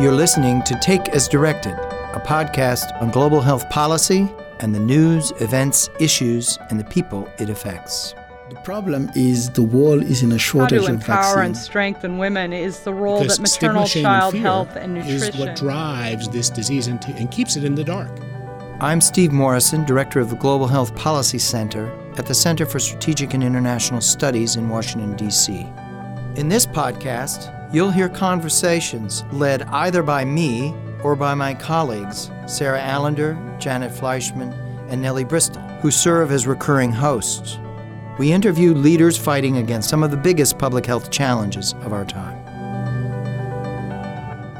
You're listening to Take as Directed, a podcast on global health policy and the news, events, issues, and the people it affects. The problem is the world is in a shortage How to of empower vaccine. and strengthen women is the role Because that maternal child and fear health and nutrition. is what drives this disease and, and keeps it in the dark. I'm Steve Morrison, Director of the Global Health Policy Center at the Center for Strategic and International Studies in Washington, D.C. In this podcast, you'll hear conversations led either by me or by my colleagues, Sara Allinder, Janet Fleischman, and Nellie Bristol, who serve as recurring hosts. We interview leaders fighting against some of the biggest public health challenges of our time.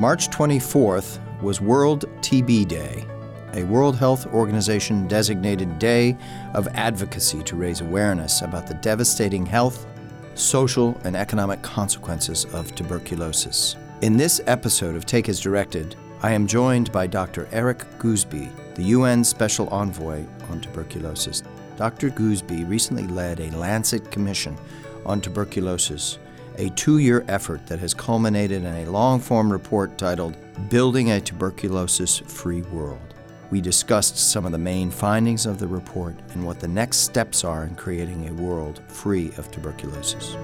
March 24th was World TB Day, a World Health Organization designated day of advocacy to raise awareness about the devastating health, social, and economic consequences of tuberculosis. In this episode of Take as Directed, I am joined by Dr. Eric Goosby, the UN Special Envoy on Tuberculosis. Dr. Goosby recently led a Lancet Commission on Tuberculosis, a two year effort that has culminated in a long form report titled Building a Tuberculosis Free World. We discussed some of the main findings of the report and what the next steps are in creating a world free of tuberculosis.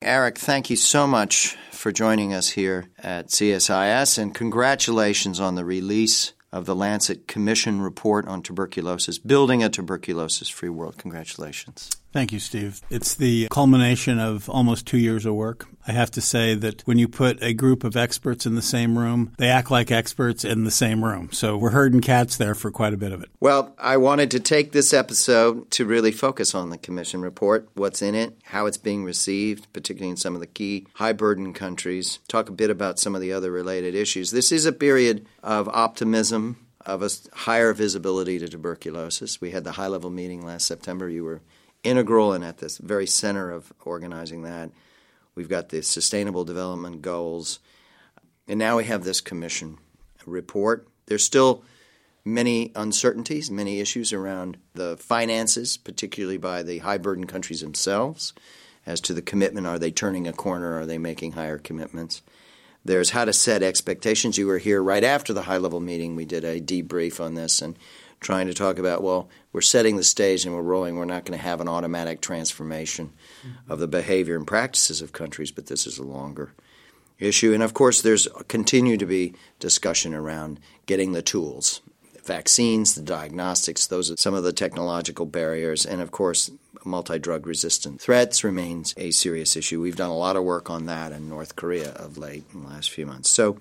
Eric, thank you so much for joining us here at CSIS, and congratulations on the release of the Lancet Commission report on tuberculosis, Building a Tuberculosis Free World. Congratulations. Thank you, Steve. It's the culmination of almost two years of work. I have to say that when you put a group of experts in the same room, they act like experts in the same room. So we're herding cats there for quite a bit of it. Well, I wanted to take this episode to really focus on the Commission report, what's in it, how it's being received, particularly in some of the key high burden countries, talk a bit about some of the other related issues. This is a period of optimism, of a higher visibility to tuberculosis. We had the high level meeting last September. You were integral and at the very center of organizing that. We've got the Sustainable Development Goals, and now we have this Commission report. There's still many uncertainties, many issues around the finances, particularly by the high burden countries themselves, as to the commitment. Are they turning a corner? Are they making higher commitments? There's how to set expectations. You were here right after the high level meeting. We did a debrief on this and trying to talk about, well, we're setting the stage and we're rolling. We're not going to have an automatic transformation of the behavior and practices of countries, but this is a longer issue. And of course, there's continue to be discussion around getting the tools, vaccines, the diagnostics. Those are some of the technological barriers, and of course, multi-drug resistant threats remains a serious issue. We've done a lot of work on that in North Korea of late in the last few months. So,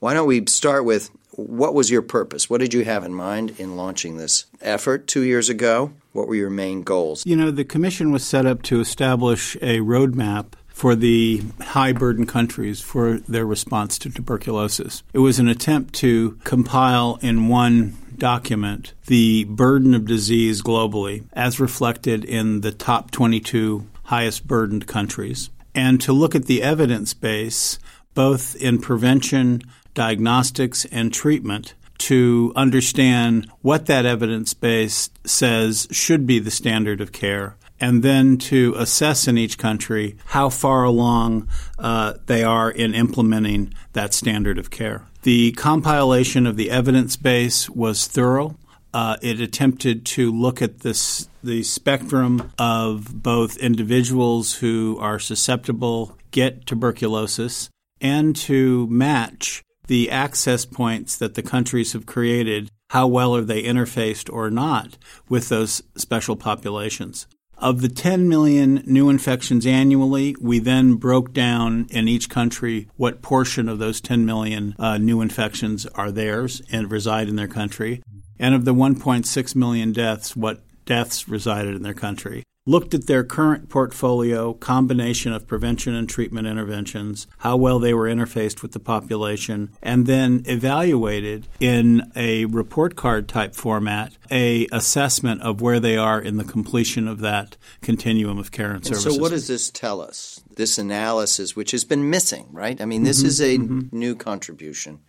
why don't we start with what was your purpose? What did you have in mind in launching this effort two years ago? What were your main goals? You know, the commission was set up to establish a roadmap for the high burden countries for their response to tuberculosis. It was an attempt to compile in one document the burden of disease globally as reflected in the top 22 highest burdened countries and to look at the evidence base both in prevention, diagnostics, and treatment to understand what that evidence base says should be the standard of care and then to assess in each country how far along uh, they are in implementing that standard of care. The compilation of the evidence base was thorough. Uh, it attempted to look at this, the spectrum of both individuals who are susceptible get tuberculosis and to match the access points that the countries have created. How well are they interfaced or not with those special populations? Of the 10 million new infections annually, we then broke down in each country what portion of those 10 million uh, new infections are theirs and reside in their country. And of the 1.6 million deaths, what deaths resided in their country. Looked at their current portfolio, combination of prevention and treatment interventions, how well they were interfaced with the population, and then evaluated in a report card type format a assessment of where they are in the completion of that continuum of care and, And services. so, what does this tell us? This analysis, which has been missing, right? I mean, this Mm-hmm, is a new contribution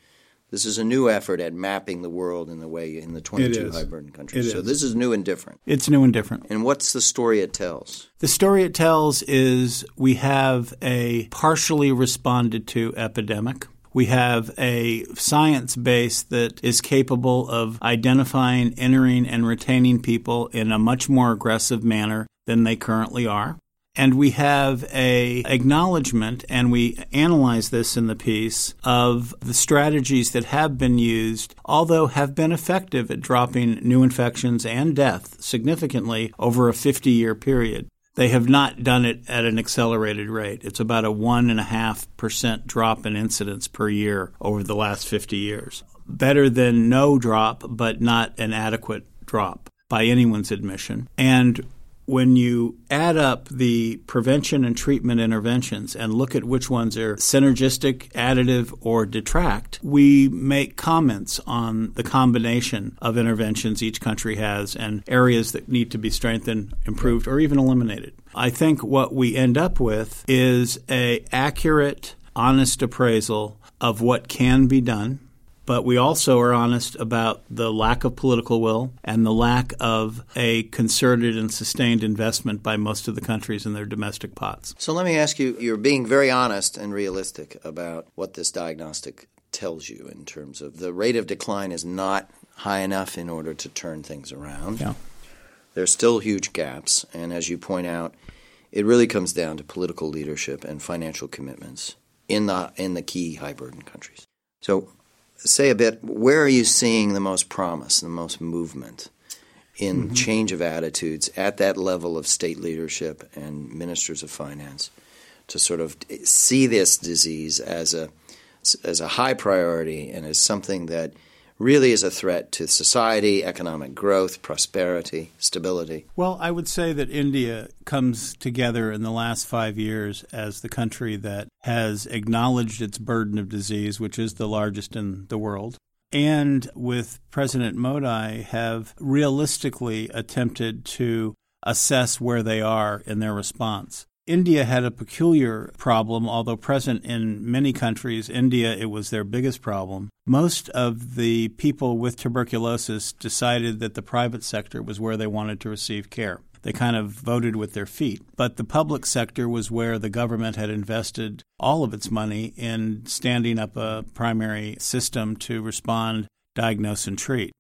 This is a new effort at mapping the world in the way in the 22 high burden countries. It so is. this is new and different. It's new and different. And what's the story it tells? The story it tells is we have a partially responded to epidemic. We have a science base that is capable of identifying, entering, and retaining people in a much more aggressive manner than they currently are. And we have a acknowledgement, and we analyze this in the piece, of the strategies that have been used, although have been effective at dropping new infections and death significantly over a 50 year period. They have not done it at an accelerated rate. It's about a 1.5% drop in incidence per year over the last 50 years. Better than no drop, but not an adequate drop by anyone's admission. And when you add up the prevention and treatment interventions and look at which ones are synergistic, additive, or detract, we make comments on the combination of interventions each country has and areas that need to be strengthened, improved, or even eliminated. I think what we end up with is a accurate, honest appraisal of what can be done but we also are honest about the lack of political will and the lack of a concerted and sustained investment by most of the countries in their domestic pots. So let me ask you you're being very honest and realistic about what this diagnostic tells you in terms of the rate of decline is not high enough in order to turn things around. Yeah. There's still huge gaps, and as you point out, it really comes down to political leadership and financial commitments in the in the key high burden countries. So say a bit where are you seeing the most promise, the most movement in Mm-hmm. change of attitudes at that level of state leadership and ministers of finance to sort of see this disease as a as a high priority and as something that really is a threat to society, economic growth, prosperity, stability. Well, I would say that India comes together in the last five years as the country that has acknowledged its burden of disease, which is the largest in the world, and with President Modi have realistically attempted to assess where they are in their response. India had a peculiar problem, although present in many countries. India, it was their biggest problem. Most of the people with tuberculosis decided that the private sector was where they wanted to receive care. They kind of voted with their feet. But the public sector was where the government had invested all of its money in standing up a primary system to respond, diagnose, and treat.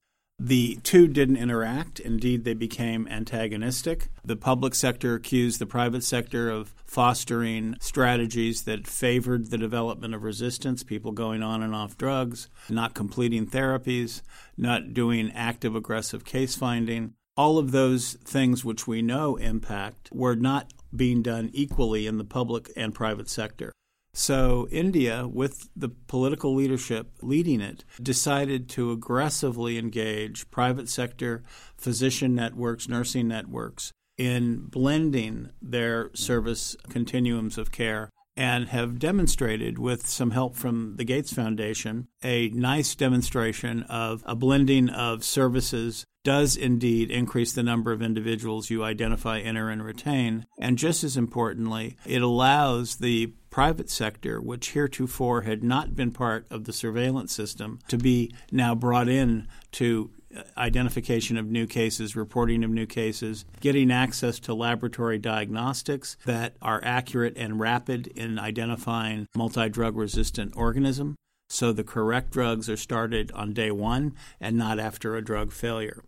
The two didn't interact. Indeed, they became antagonistic. The public sector accused the private sector of fostering strategies that favored the development of resistance, people going on and off drugs, not completing therapies, not doing active aggressive case finding. All of those things which we know impact were not being done equally in the public and private sector. So, India, with the political leadership leading it, decided to aggressively engage private sector physician networks, nursing networks in blending their service continuums of care and have demonstrated, with some help from the Gates Foundation, a nice demonstration of a blending of services does indeed increase the number of individuals you identify, enter, and retain. And just as importantly, it allows the private sector, which heretofore had not been part of the surveillance system, to be now brought in to uh, identification of new cases, reporting of new cases, getting access to laboratory diagnostics that are accurate and rapid in identifying multi drug resistant organism. So the correct drugs are started on day one and not after a drug failure.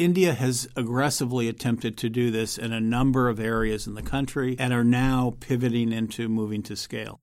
India has aggressively attempted to do this in a number of areas in the country and are now pivoting into moving to scale.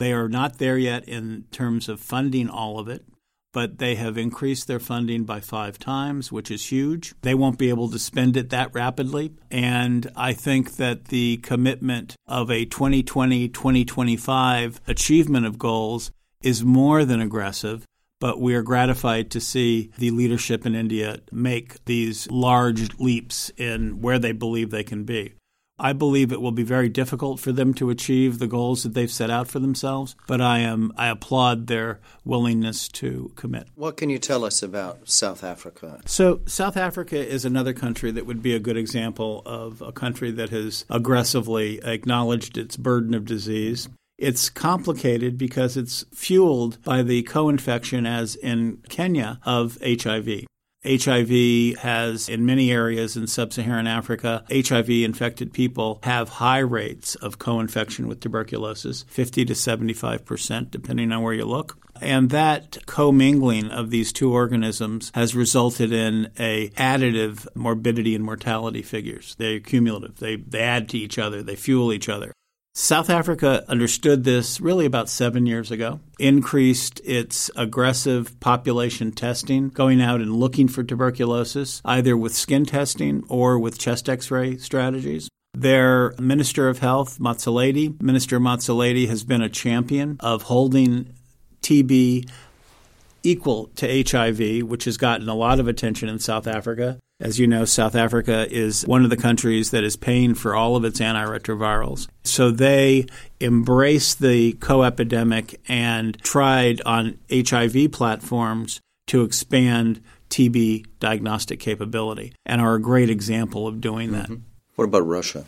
They are not there yet in terms of funding all of it, but they have increased their funding by five times, which is huge. They won't be able to spend it that rapidly. And I think that the commitment of a 2020 2025 achievement of goals is more than aggressive but we are gratified to see the leadership in India make these large leaps in where they believe they can be. I believe it will be very difficult for them to achieve the goals that they've set out for themselves, but I am I applaud their willingness to commit. What can you tell us about South Africa? So, South Africa is another country that would be a good example of a country that has aggressively acknowledged its burden of disease. It's complicated because it's fueled by the co infection, as in Kenya, of HIV. HIV has, in many areas in sub Saharan Africa, HIV infected people have high rates of co infection with tuberculosis, 50 to 75 percent, depending on where you look. And that commingling of these two organisms has resulted in a additive morbidity and mortality figures. They're cumulative. They, they add to each other. They fuel each other. South Africa understood this really about seven years ago, increased its aggressive population testing, going out and looking for tuberculosis, either with skin testing or with chest x ray strategies. Their Minister of Health, Motsoaledi, Minister Motsoaledi has been a champion of holding TB equal to HIV, which has gotten a lot of attention in South Africa. As you know, South Africa is one of the countries that is paying for all of its antiretrovirals. So they embraced the co epidemic and tried on HIV platforms to expand TB diagnostic capability and are a great example of doing that. Mm-hmm. What about Russia?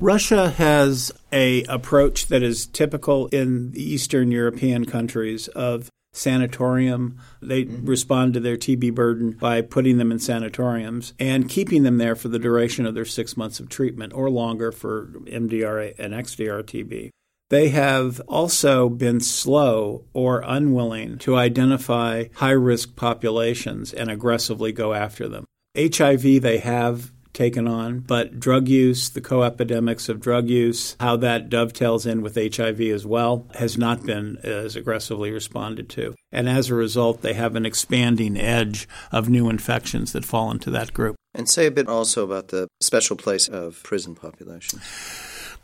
Russia has a approach that is typical in the Eastern European countries of sanatorium. They mm-hmm. respond to their TB burden by putting them in sanatoriums and keeping them there for the duration of their six months of treatment or longer for MDR and XDR TB. They have also been slow or unwilling to identify high risk populations and aggressively go after them. HIV, they have taken on. But drug use, the co epidemics of drug use, how that dovetails in with HIV as well, has not been as aggressively responded to. And as a result, they have an expanding edge of new infections that fall into that group. And say a bit also about the special place of prison populations.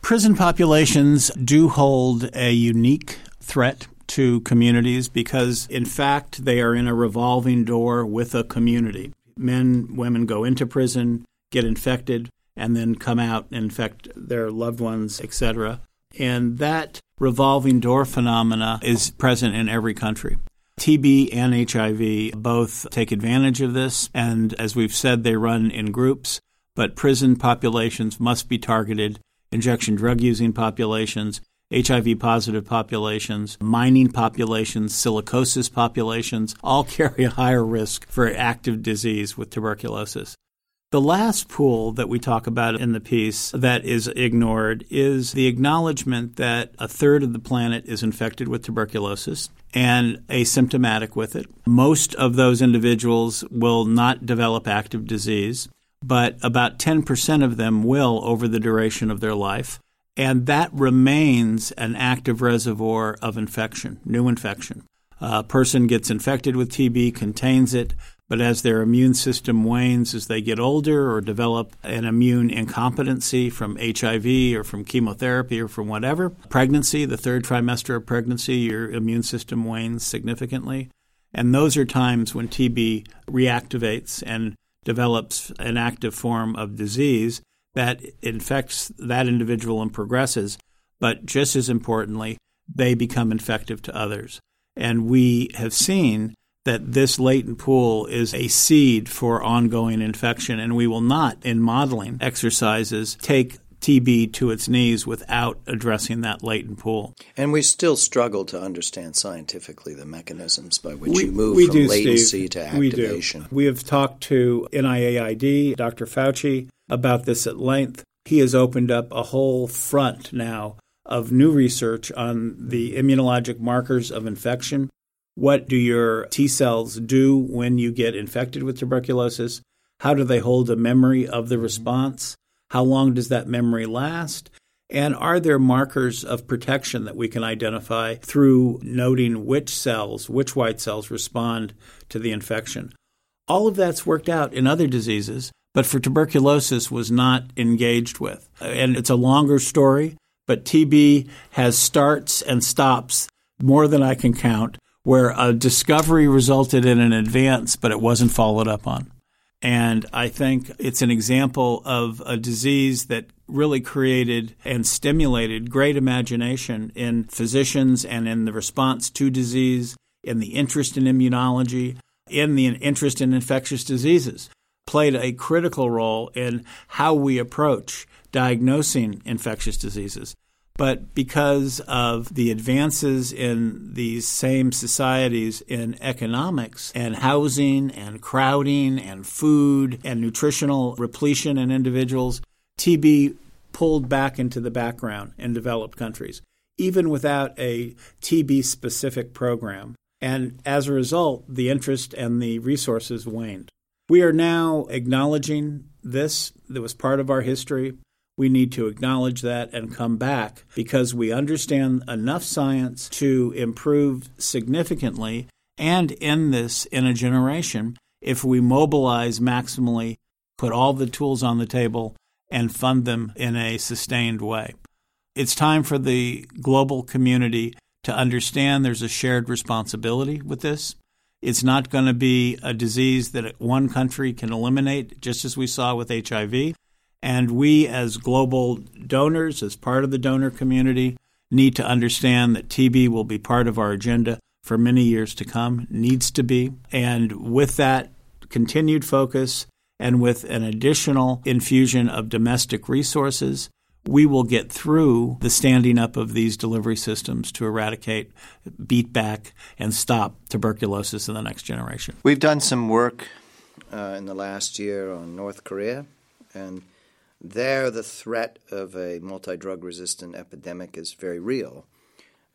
Prison populations do hold a unique threat to communities because, in fact, they are in a revolving door with a community. Men, women go into prison, get infected and then come out and infect their loved ones, etc. And that revolving door phenomena is present in every country. TB and HIV both take advantage of this, and as we've said, they run in groups, but prison populations must be targeted, injection drug using populations, HIV positive populations, mining populations, silicosis populations all carry a higher risk for active disease with tuberculosis. The last pool that we talk about in the piece that is ignored is the acknowledgement that a third of the planet is infected with tuberculosis and asymptomatic with it. Most of those individuals will not develop active disease, but about 10% of them will over the duration of their life. And that remains an active reservoir of infection, new infection. A person gets infected with TB, contains it, but as their immune system wanes as they get older or develop an immune incompetency from HIV or from chemotherapy or from whatever, pregnancy, the third trimester of pregnancy, your immune system wanes significantly. And those are times when TB reactivates and develops an active form of disease that infects that individual and progresses. But just as importantly, they become infective to others. And we have seen that this latent pool is a seed for ongoing infection, and we will not, in modeling exercises, take TB to its knees without addressing that latent pool. And we still struggle to understand scientifically the mechanisms by which we, you move from do, latency Steve. to activation. We, do. we have talked to NIAID, Dr. Fauci, about this at length. He has opened up a whole front now of new research on the immunologic markers of infection what do your T cells do when you get infected with tuberculosis? How do they hold a memory of the response? How long does that memory last? And are there markers of protection that we can identify through noting which cells, which white cells respond to the infection? All of that's worked out in other diseases, but for tuberculosis was not engaged with. And it's a longer story, but TB has starts and stops more than I can count where a discovery resulted in an advance, but it wasn't followed up on. And I think it's an example of a disease that really created and stimulated great imagination in physicians and in the response to disease, in the interest in immunology, in the interest in infectious diseases. Played a critical role in how we approach diagnosing infectious diseases. But because of the advances in these same societies in economics and housing and crowding and food and nutritional repletion in individuals, TB pulled back into the background in developed countries, even without a TB specific program. And as a result, the interest and the resources waned. We are now acknowledging this, that was part of our history we need to acknowledge that and come back because we understand enough science to improve significantly and end this in a generation if we mobilize maximally, put all the tools on the table, and fund them in a sustained way. It's time for the global community to understand there's a shared responsibility with this. It's not going to be a disease that one country can eliminate, just as we saw with HIV. And we, as global donors, as part of the donor community, need to understand that TB will be part of our agenda for many years to come, needs to be. And with that continued focus and with an additional infusion of domestic resources, we will get through the standing up of these delivery systems to eradicate, beat back, and stop tuberculosis in the next generation. We've done some work uh, in the last year on North Korea, and there, the threat of a multi drug resistant epidemic is very real,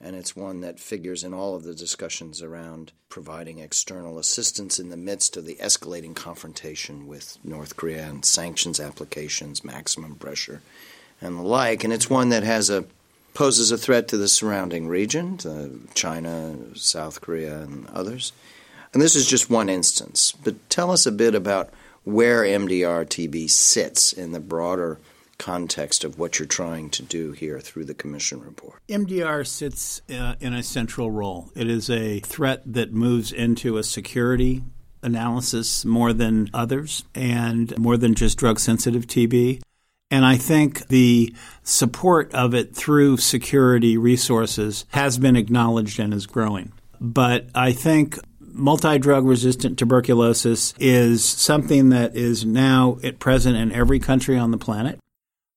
and it's one that figures in all of the discussions around providing external assistance in the midst of the escalating confrontation with North Korea and sanctions applications, maximum pressure, and the like. And it's one that has a poses a threat to the surrounding region, to China, South Korea, and others. And this is just one instance. But tell us a bit about where MDR TB sits in the broader context of what you're trying to do here through the Commission report. MDR sits uh, in a central role. It is a threat that moves into a security analysis more than others and more than just drug sensitive TB. And I think the support of it through security resources has been acknowledged and is growing. But I think multi drug resistant tuberculosis is something that is now at present in every country on the planet,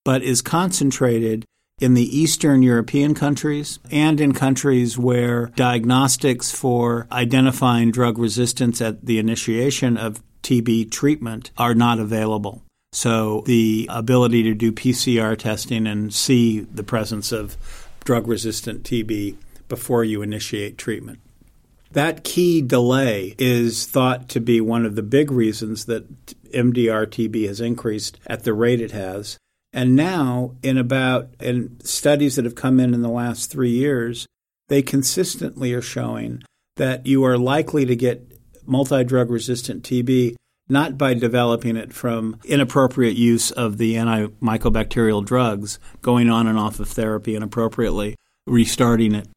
but is concentrated in the Eastern European countries and in countries where diagnostics for identifying drug resistance at the initiation of TB treatment are not available. So the ability to do PCR testing and see the presence of drug resistant TB before you initiate treatment. That key delay is thought to be one of the big reasons that MDR TB has increased at the rate it has. And now, in about in studies that have come in in the last three years, they consistently are showing that you are likely to get multi drug resistant TB not by developing it from inappropriate use of the antimycobacterial drugs, going on and off of therapy inappropriately, restarting it,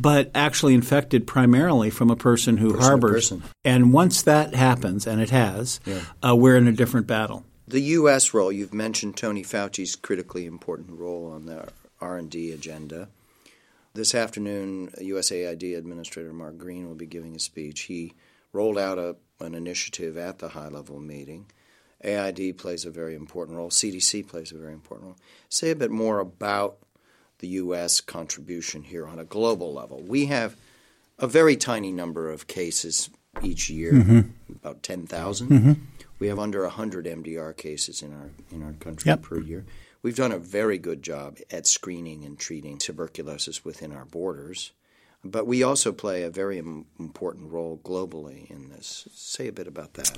but actually infected primarily from a person who person harbors. Person. And once that happens, and it has, yeah. uh, we're in a different battle. The U.S. role you've mentioned Tony Fauci's critically important role on the R&D agenda. This afternoon, USAID Administrator Mark Green will be giving a speech. He rolled out a, an initiative at the high level meeting. AID plays a very important role. CDC plays a very important role. Say a bit more about the U.S. contribution here on a global level. We have a very tiny number of cases each year, mm-hmm. about 10,000. Mm-hmm. We have under 100 MDR cases in our, in our country yep. per year. We've done a very good job at screening and treating tuberculosis within our borders. But we also play a very important role globally in this. Say a bit about that.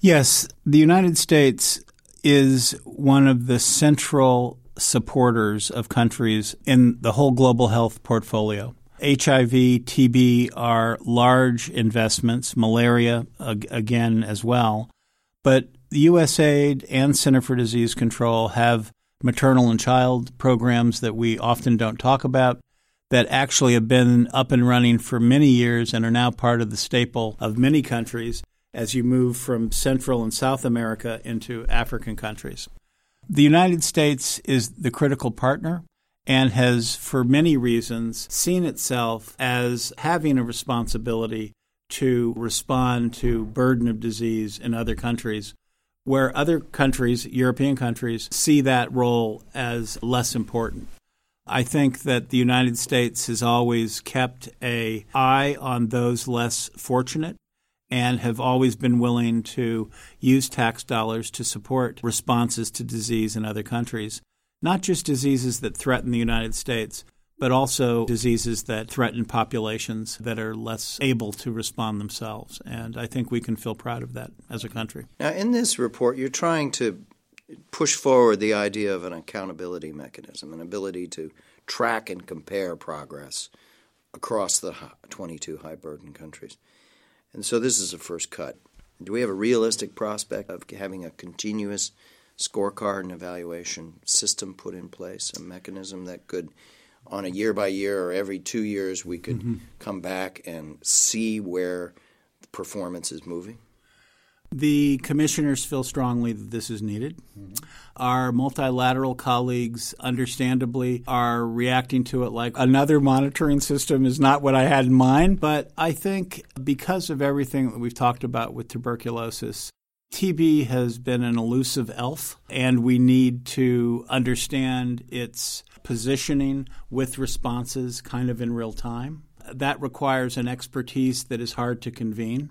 Yes, the United States is one of the central supporters of countries in the whole global health portfolio. HIV, TB are large investments, malaria again as well. But the USAID and Center for Disease Control have maternal and child programs that we often don't talk about that actually have been up and running for many years and are now part of the staple of many countries as you move from Central and South America into African countries. The United States is the critical partner and has, for many reasons, seen itself as having a responsibility to respond to burden of disease in other countries where other countries, European countries, see that role as less important. I think that the United States has always kept a eye on those less fortunate and have always been willing to use tax dollars to support responses to disease in other countries, not just diseases that threaten the United States, but also diseases that threaten populations that are less able to respond themselves. And I think we can feel proud of that as a country. Now, in this report, you're trying to push forward the idea of an accountability mechanism, an ability to track and compare progress across the 22 high burden countries. And so this is a first cut. Do we have a realistic prospect of having a continuous scorecard and evaluation system put in place, a mechanism that could, on a year by year or every two years, we could mm-hmm. come back and see where performance is moving? The commissioners feel strongly that this is needed. Mm-hmm. Our multilateral colleagues, understandably, are reacting to it like another monitoring system is not what I had in mind. But I think because of everything that we've talked about with tuberculosis, TB has been an elusive elf, and we need to understand its positioning with responses kind of in real time. That requires an expertise that is hard to convene.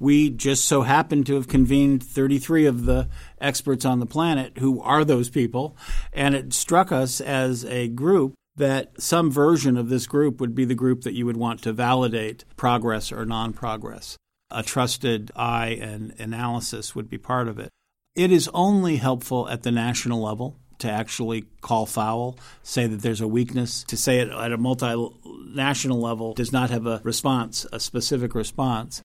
We just so happen to have convened 33 of the experts on the planet who are those people. And it struck us as a group that some version of this group would be the group that you would want to validate progress or non progress. A trusted eye and analysis would be part of it. It is only helpful at the national level to actually call foul, say that there's a weakness. To say it at a multinational level does not have a response, a specific response.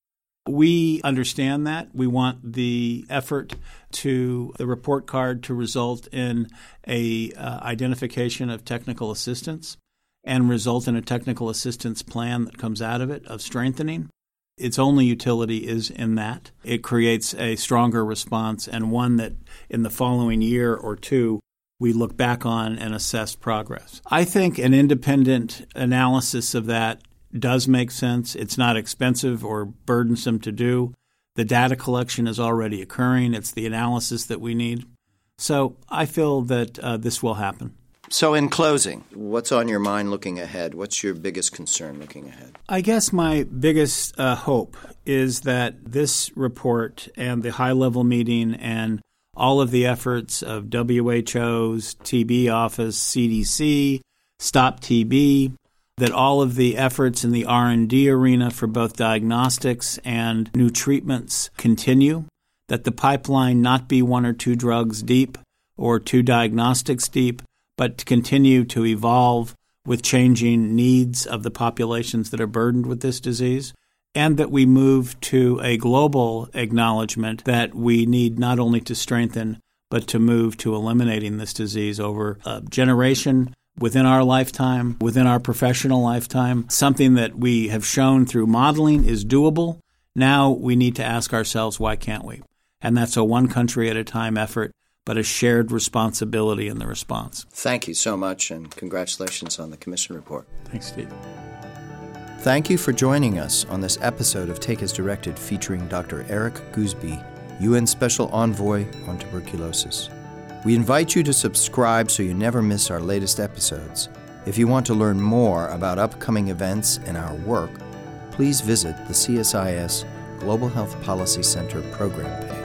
We understand that. We want the effort to the report card to result in a uh, identification of technical assistance and result in a technical assistance plan that comes out of it of strengthening. Its only utility is in that. It creates a stronger response and one that in the following year or two we look back on and assess progress. I think an independent analysis of that does make sense. It's not expensive or burdensome to do. The data collection is already occurring. It's the analysis that we need. So I feel that uh, this will happen. So, in closing, what's on your mind looking ahead? What's your biggest concern looking ahead? I guess my biggest uh, hope is that this report and the high level meeting and all of the efforts of WHO's TB office, CDC, Stop TB, that all of the efforts in the R&D arena for both diagnostics and new treatments continue, that the pipeline not be one or two drugs deep or two diagnostics deep, but to continue to evolve with changing needs of the populations that are burdened with this disease, and that we move to a global acknowledgement that we need not only to strengthen but to move to eliminating this disease over a generation within our lifetime, within our professional lifetime, something that we have shown through modeling is doable. Now we need to ask ourselves, why can't we? And that's a one country at a time effort, but a shared responsibility in the response. Thank you so much, and congratulations on the Commission report. Thanks, Steve. Thank you for joining us on this episode of Take as Directed featuring Dr. Eric Goosby, UN Special Envoy on Tuberculosis. We invite you to subscribe so you never miss our latest episodes. If you want to learn more about upcoming events and our work, please visit the CSIS Global Health Policy Center program page.